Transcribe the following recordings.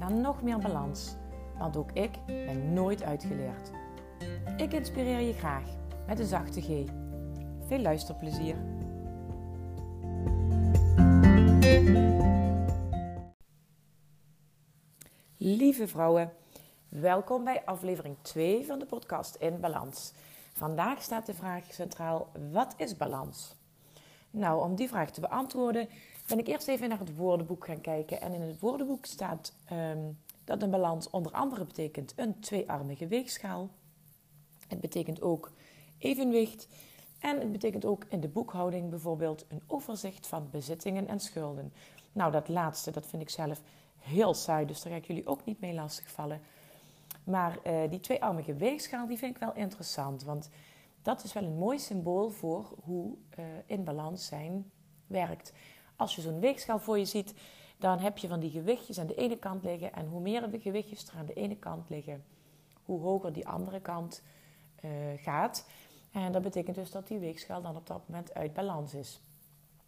naar nog meer balans. Want ook ik ben nooit uitgeleerd. Ik inspireer je graag met een zachte G. Veel luisterplezier. Lieve vrouwen, welkom bij aflevering 2 van de podcast In Balans. Vandaag staat de vraag centraal: wat is balans? Nou, om die vraag te beantwoorden ben ik eerst even naar het woordenboek gaan kijken. En in het woordenboek staat um, dat een balans onder andere betekent een tweearmige weegschaal. Het betekent ook evenwicht. En het betekent ook in de boekhouding bijvoorbeeld een overzicht van bezittingen en schulden. Nou, dat laatste, dat vind ik zelf heel saai, dus daar ga ik jullie ook niet mee lastigvallen. Maar uh, die tweearmige weegschaal, die vind ik wel interessant, want dat is wel een mooi symbool voor hoe uh, in balans zijn werkt. Als je zo'n weegschaal voor je ziet, dan heb je van die gewichtjes aan de ene kant liggen. En hoe meer de gewichtjes er aan de ene kant liggen, hoe hoger die andere kant uh, gaat. En dat betekent dus dat die weegschaal dan op dat moment uit balans is.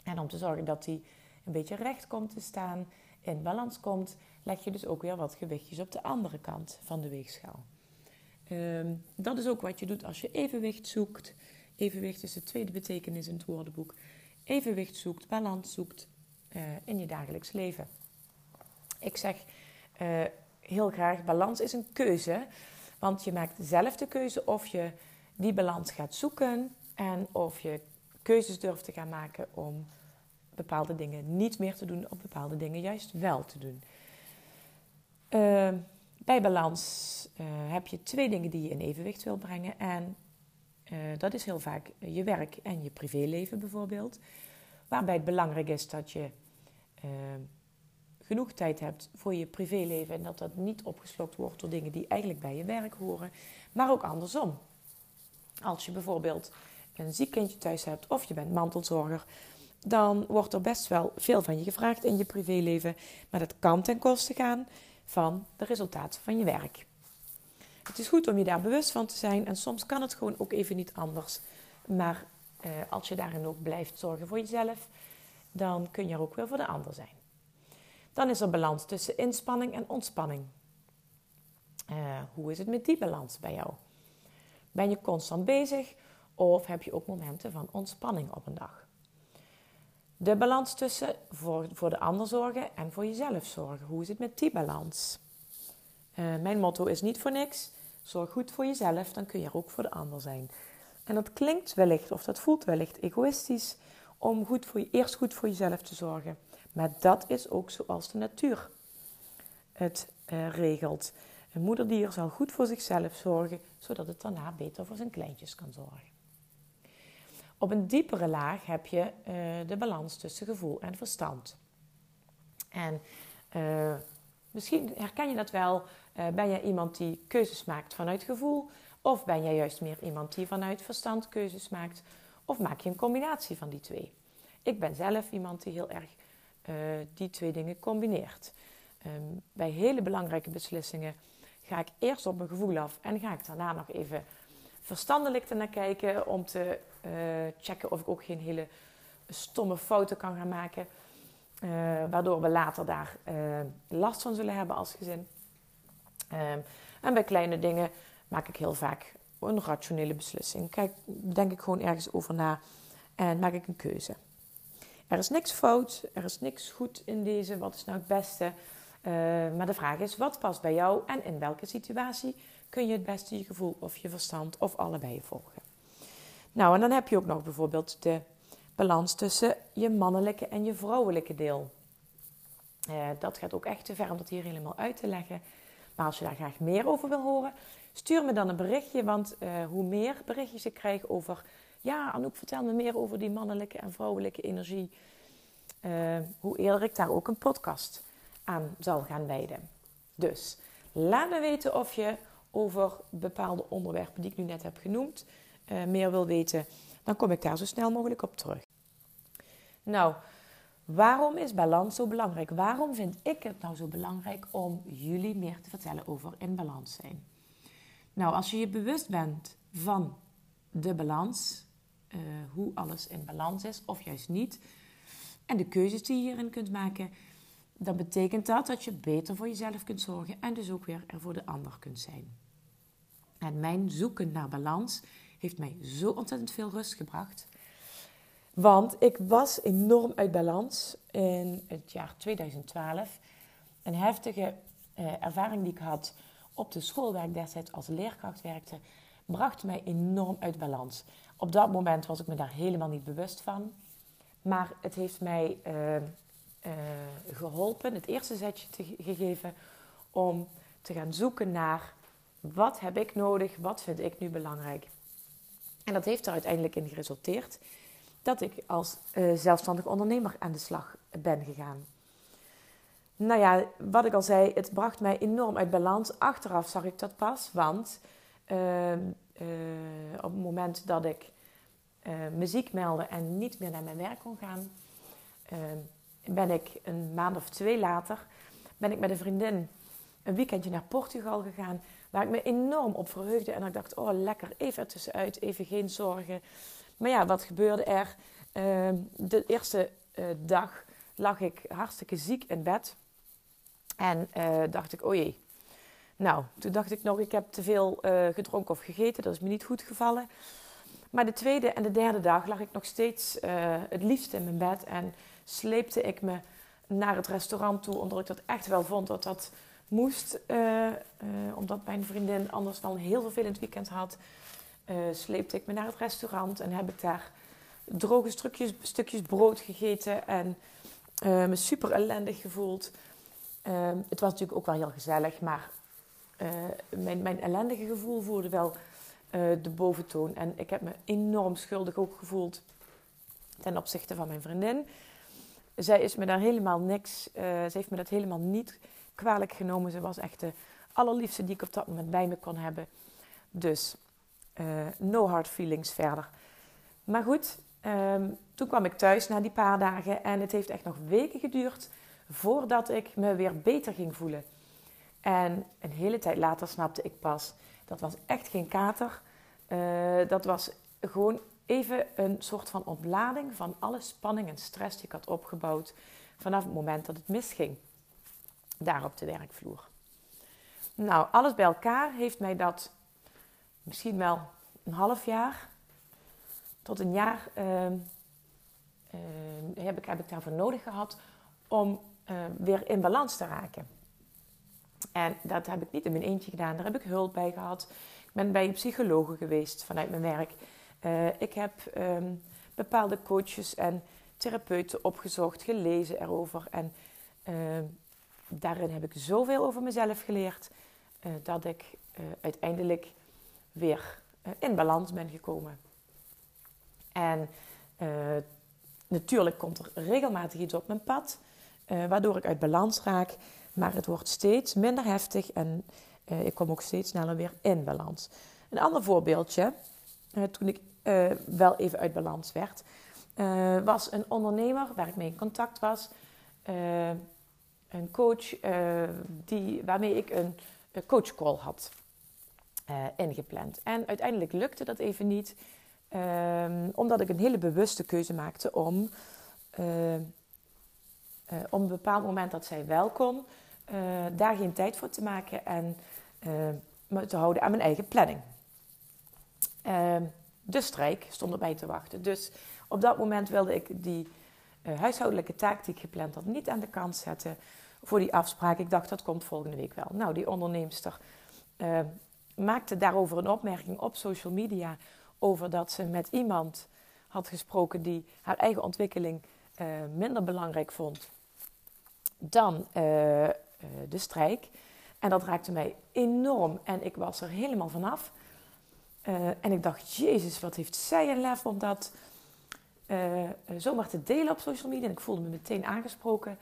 En om te zorgen dat die een beetje recht komt te staan, in balans komt, leg je dus ook weer wat gewichtjes op de andere kant van de weegschaal. Um, dat is ook wat je doet als je evenwicht zoekt. Evenwicht is de tweede betekenis in het woordenboek evenwicht zoekt, balans zoekt uh, in je dagelijks leven. Ik zeg uh, heel graag: balans is een keuze. Want je maakt zelf de keuze of je die balans gaat zoeken en of je keuzes durft te gaan maken om bepaalde dingen niet meer te doen of bepaalde dingen juist wel te doen. Uh, bij balans heb je twee dingen die je in evenwicht wil brengen. En uh, dat is heel vaak je werk en je privéleven bijvoorbeeld. Waarbij het belangrijk is dat je uh, genoeg tijd hebt voor je privéleven en dat dat niet opgeslokt wordt door dingen die eigenlijk bij je werk horen. Maar ook andersom. Als je bijvoorbeeld een ziek kindje thuis hebt of je bent mantelzorger, dan wordt er best wel veel van je gevraagd in je privéleven. Maar dat kan ten koste gaan van de resultaten van je werk. Het is goed om je daar bewust van te zijn en soms kan het gewoon ook even niet anders. Maar eh, als je daarin ook blijft zorgen voor jezelf, dan kun je er ook weer voor de ander zijn. Dan is er balans tussen inspanning en ontspanning. Uh, hoe is het met die balans bij jou? Ben je constant bezig of heb je ook momenten van ontspanning op een dag? De balans tussen voor, voor de ander zorgen en voor jezelf zorgen. Hoe is het met die balans? Uh, mijn motto is niet voor niks. Zorg goed voor jezelf, dan kun je er ook voor de ander zijn. En dat klinkt wellicht of dat voelt wellicht egoïstisch om goed voor je, eerst goed voor jezelf te zorgen. Maar dat is ook zoals de natuur het uh, regelt. Een moederdier zal goed voor zichzelf zorgen, zodat het daarna beter voor zijn kleintjes kan zorgen. Op een diepere laag heb je uh, de balans tussen gevoel en verstand. En Misschien herken je dat wel. Uh, ben jij iemand die keuzes maakt vanuit gevoel? Of ben jij juist meer iemand die vanuit verstand keuzes maakt? Of maak je een combinatie van die twee? Ik ben zelf iemand die heel erg uh, die twee dingen combineert. Um, bij hele belangrijke beslissingen ga ik eerst op mijn gevoel af en ga ik daarna nog even verstandelijk ernaar kijken om te uh, checken of ik ook geen hele stomme fouten kan gaan maken. Waardoor we later daar last van zullen hebben als gezin. Uh, en bij kleine dingen maak ik heel vaak een rationele beslissing. Kijk, denk ik gewoon ergens over na en maak ik een keuze. Er is niks fout, er is niks goed in deze. Wat is nou het beste? maar de vraag is, wat past bij jou en in welke situatie kun je het beste je gevoel of je verstand of allebei volgen? Nou, en dan heb je ook nog bijvoorbeeld de balans tussen je mannelijke en je vrouwelijke deel. Uh, dat gaat ook echt te ver om dat hier helemaal uit te leggen. Maar als je daar graag meer over wil horen, stuur me dan een berichtje. Want uh, hoe meer berichtjes ik krijg over... Ja, Anouk, vertel me meer over die mannelijke en vrouwelijke energie. Uh, hoe eerder ik daar ook een podcast aan zal gaan wijden. Dus, Laat me weten of je over bepaalde onderwerpen die ik nu net heb genoemd uh, meer wil weten. Dan kom ik daar zo snel mogelijk op terug. Nou, waarom is balans zo belangrijk? Waarom vind ik het nou zo belangrijk om jullie meer te vertellen over in balans zijn? Nou, als je je bewust bent van de balans, uh, hoe alles in balans is of juist niet, en de keuzes die je hierin kunt maken, dan betekent dat dat je beter voor jezelf kunt zorgen en dus ook weer er voor de ander kunt zijn. En mijn zoeken naar balans heeft mij zo ontzettend veel rust gebracht. Want ik was enorm uit balans in het jaar 2012. Een heftige eh, ervaring die ik had op de school waar ik destijds als leerkracht werkte, bracht mij enorm uit balans. Op dat moment was ik me daar helemaal niet bewust van. Maar het heeft mij uh, uh, geholpen, het eerste zetje te gegeven, om te gaan zoeken naar wat heb ik nodig, wat vind ik nu belangrijk. En dat heeft er uiteindelijk in geresulteerd dat ik als uh, zelfstandig ondernemer aan de slag ben gegaan. Nou ja, wat ik al zei, het bracht mij enorm uit balans. Achteraf zag ik dat pas, want uh, uh, op het moment dat ik muziek meldde en niet meer naar mijn werk kon gaan, ben ik een maand of twee later ben ik met een vriendin een weekendje naar Portugal gegaan. Waar ik me enorm op verheugde. En ik dacht, oh lekker, even tussenuit, even geen zorgen. Maar ja, wat gebeurde er? Ehm, de eerste uh, dag lag ik hartstikke ziek in bed. En uh, dacht ik, oh jee. Nou, toen dacht ik nog, ik heb te veel uh, gedronken of gegeten. Dat is me niet goed gevallen. Maar de tweede en de derde dag lag ik nog steeds het liefst in mijn bed. En sleepte ik me naar het restaurant toe. Omdat ik dat echt wel vond dat dat moest, omdat mijn vriendin anders dan heel vervelend weekend had, uh, sleepte ik me naar het restaurant en heb ik daar droge stukjes, stukjes brood gegeten en me super ellendig gevoeld. Ehm, het was natuurlijk ook wel heel gezellig, maar mijn, mijn ellendige gevoel voerde wel de boventoon. En ik heb me enorm schuldig ook gevoeld ten opzichte van mijn vriendin. Zij is me daar helemaal niks, ze heeft me dat helemaal niet kwalijk genomen. Ze was echt de allerliefste die ik op dat moment bij me kon hebben. Dus uh, no hard feelings verder. Maar goed, um, toen kwam ik thuis na die paar dagen en het heeft echt nog weken geduurd voordat ik me weer beter ging voelen. En een hele tijd later snapte ik pas, dat was echt geen kater. Uh, dat was gewoon even een soort van ontlading van alle spanning en stress die ik had opgebouwd vanaf het moment dat het misging daar op de werkvloer. Nou, alles bij elkaar heeft mij dat misschien wel een half jaar tot een jaar uh, uh, heb, ik, heb ik daarvoor nodig gehad om uh, weer in balans te raken. En dat heb ik niet in mijn eentje gedaan, daar heb ik hulp bij gehad. Ik ben bij een psycholoog geweest vanuit mijn werk. Uh, ik heb bepaalde coaches en therapeuten opgezocht, gelezen erover. En ehm, daarin heb ik zoveel over mezelf geleerd uh, dat ik uh, uiteindelijk weer uh, in balans ben gekomen. En natuurlijk komt er regelmatig iets op mijn pad, waardoor ik uit balans raak, maar het wordt steeds minder heftig en ik kom ook steeds sneller weer in balans. Een ander voorbeeldje, toen ik wel even uit balans werd, was een ondernemer waar ik mee in contact was een coach die, waarmee ik een, een coachcall had uh, ingepland. En uiteindelijk lukte dat even niet, um, omdat ik een hele bewuste keuze maakte om uh, op een bepaald moment dat zij wel kon, daar geen tijd voor te maken en me te houden aan mijn eigen planning. Ehm, de strijk stond erbij te wachten. Dus op dat moment wilde ik die huishoudelijke taak die ik gepland had niet aan de kant zetten voor die afspraak. Ik dacht, dat komt volgende week wel. Nou, die onderneemster maakte daarover een opmerking op social media. Over dat ze met iemand had gesproken die haar eigen ontwikkeling uh, minder belangrijk vond dan uh, de strijk. En dat raakte mij enorm. En ik was er helemaal vanaf. en ik dacht, Jezus, wat heeft zij een lef om dat zomaar te delen op social media. En ik voelde me meteen aangesproken.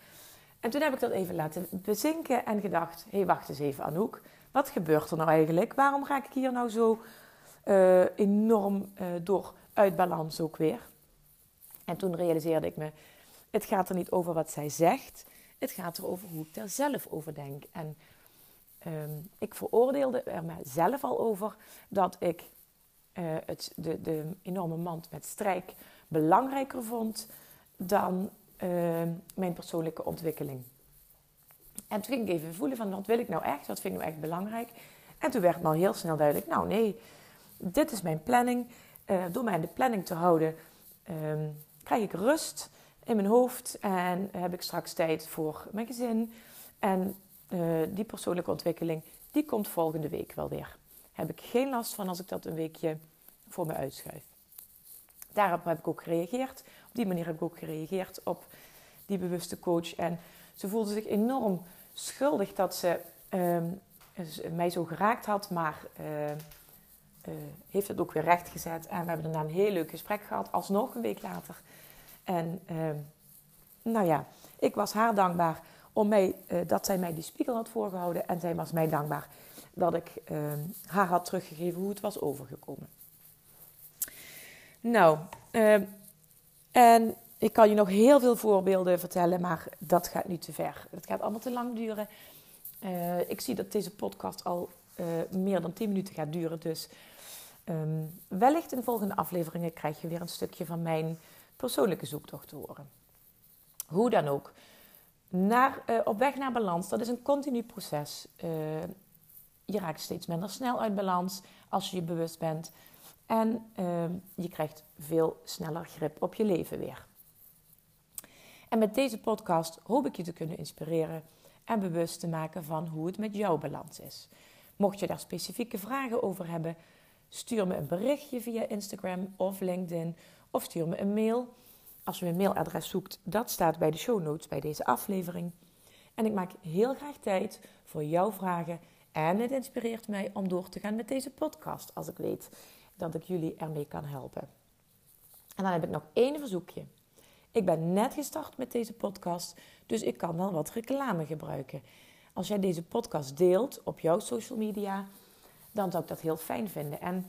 En toen heb ik dat even laten bezinken en gedacht: hé, hey, wacht eens even, Anouk. Wat gebeurt er nou eigenlijk? Waarom ga ik hier nou zo uh, enorm uh, door uit balans ook weer? En toen realiseerde ik me: het gaat er niet over wat zij zegt, het gaat er over hoe ik er zelf over denk. En um, ik veroordeelde er mezelf al over dat ik uh, het, de, de enorme mand met strijk belangrijker vond dan uh, mijn persoonlijke ontwikkeling. En toen ging ik even voelen van wat wil ik nou echt, wat vind ik nou echt belangrijk. En toen werd me al heel snel duidelijk, nou nee, dit is mijn planning. Uh, door mij in de planning te houden, um, krijg ik rust in mijn hoofd en heb ik straks tijd voor mijn gezin. En uh, die persoonlijke ontwikkeling, die komt volgende week wel weer. Heb ik geen last van als ik dat een weekje voor me uitschuif. Daarop heb ik ook gereageerd. Op die manier heb ik ook gereageerd op die bewuste coach. En ze voelde zich enorm schuldig dat ze uh, mij zo geraakt had, maar uh, uh, heeft het ook weer rechtgezet. En we hebben daarna een heel leuk gesprek gehad, alsnog een week later. En ehm, nou ja, ik was haar dankbaar om mij, uh, dat zij mij die spiegel had voorgehouden. En zij was mij dankbaar dat ik ehm, haar had teruggegeven hoe het was overgekomen. Nou, en ik kan je nog heel veel voorbeelden vertellen, maar dat gaat nu te ver. Het gaat allemaal te lang duren. Uh, ik zie dat deze podcast al uh, meer dan 10 minuten gaat duren. Dus um, wellicht in de volgende afleveringen krijg je weer een stukje van mijn persoonlijke zoektocht te horen. Hoe dan ook. Uh, op weg naar balans, dat is een continu proces. je raakt steeds minder snel uit balans als je je bewust bent. En uh, je krijgt veel sneller grip op je leven weer. En met deze podcast hoop ik je te kunnen inspireren en bewust te maken van hoe het met jouw balans is. Mocht je daar specifieke vragen over hebben, stuur me een berichtje via Instagram of LinkedIn of stuur me een mail. Als je mijn mailadres zoekt, dat staat bij de show notes bij deze aflevering. En ik maak heel graag tijd voor jouw vragen en het inspireert mij om door te gaan met deze podcast als ik weet dat ik jullie ermee kan helpen. En dan heb ik nog één verzoekje. Ik ben net gestart met deze podcast, dus ik kan wel wat reclame gebruiken. Als jij deze podcast deelt op jouw social media, dan zou ik dat heel fijn vinden. En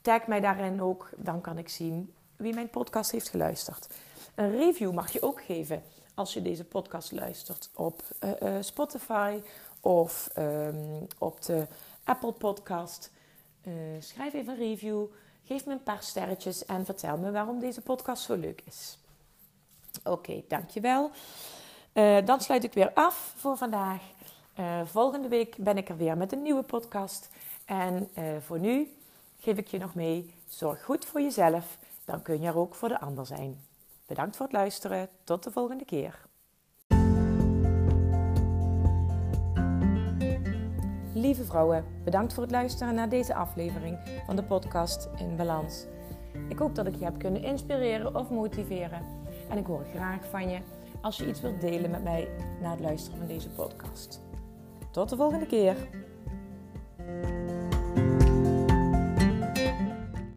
tag mij daarin ook, dan kan ik zien wie mijn podcast heeft geluisterd. Een review mag je ook geven als je deze podcast luistert op uh, uh, Spotify of um, op de Apple Podcast. Uh, schrijf even een review, geef me een paar sterretjes en vertel me waarom deze podcast zo leuk is. Oké, dankjewel. Uh, dan sluit ik weer af voor vandaag. Uh, volgende week ben ik er weer met een nieuwe podcast. En voor nu geef ik je nog mee: zorg goed voor jezelf, dan kun je er ook voor de ander zijn. Bedankt voor het luisteren. Tot de volgende keer. Lieve vrouwen, bedankt voor het luisteren naar deze aflevering van de podcast In Balans. Ik hoop dat ik je heb kunnen inspireren of motiveren. En ik hoor graag van je als je iets wilt delen met mij na het luisteren van deze podcast. Tot de volgende keer.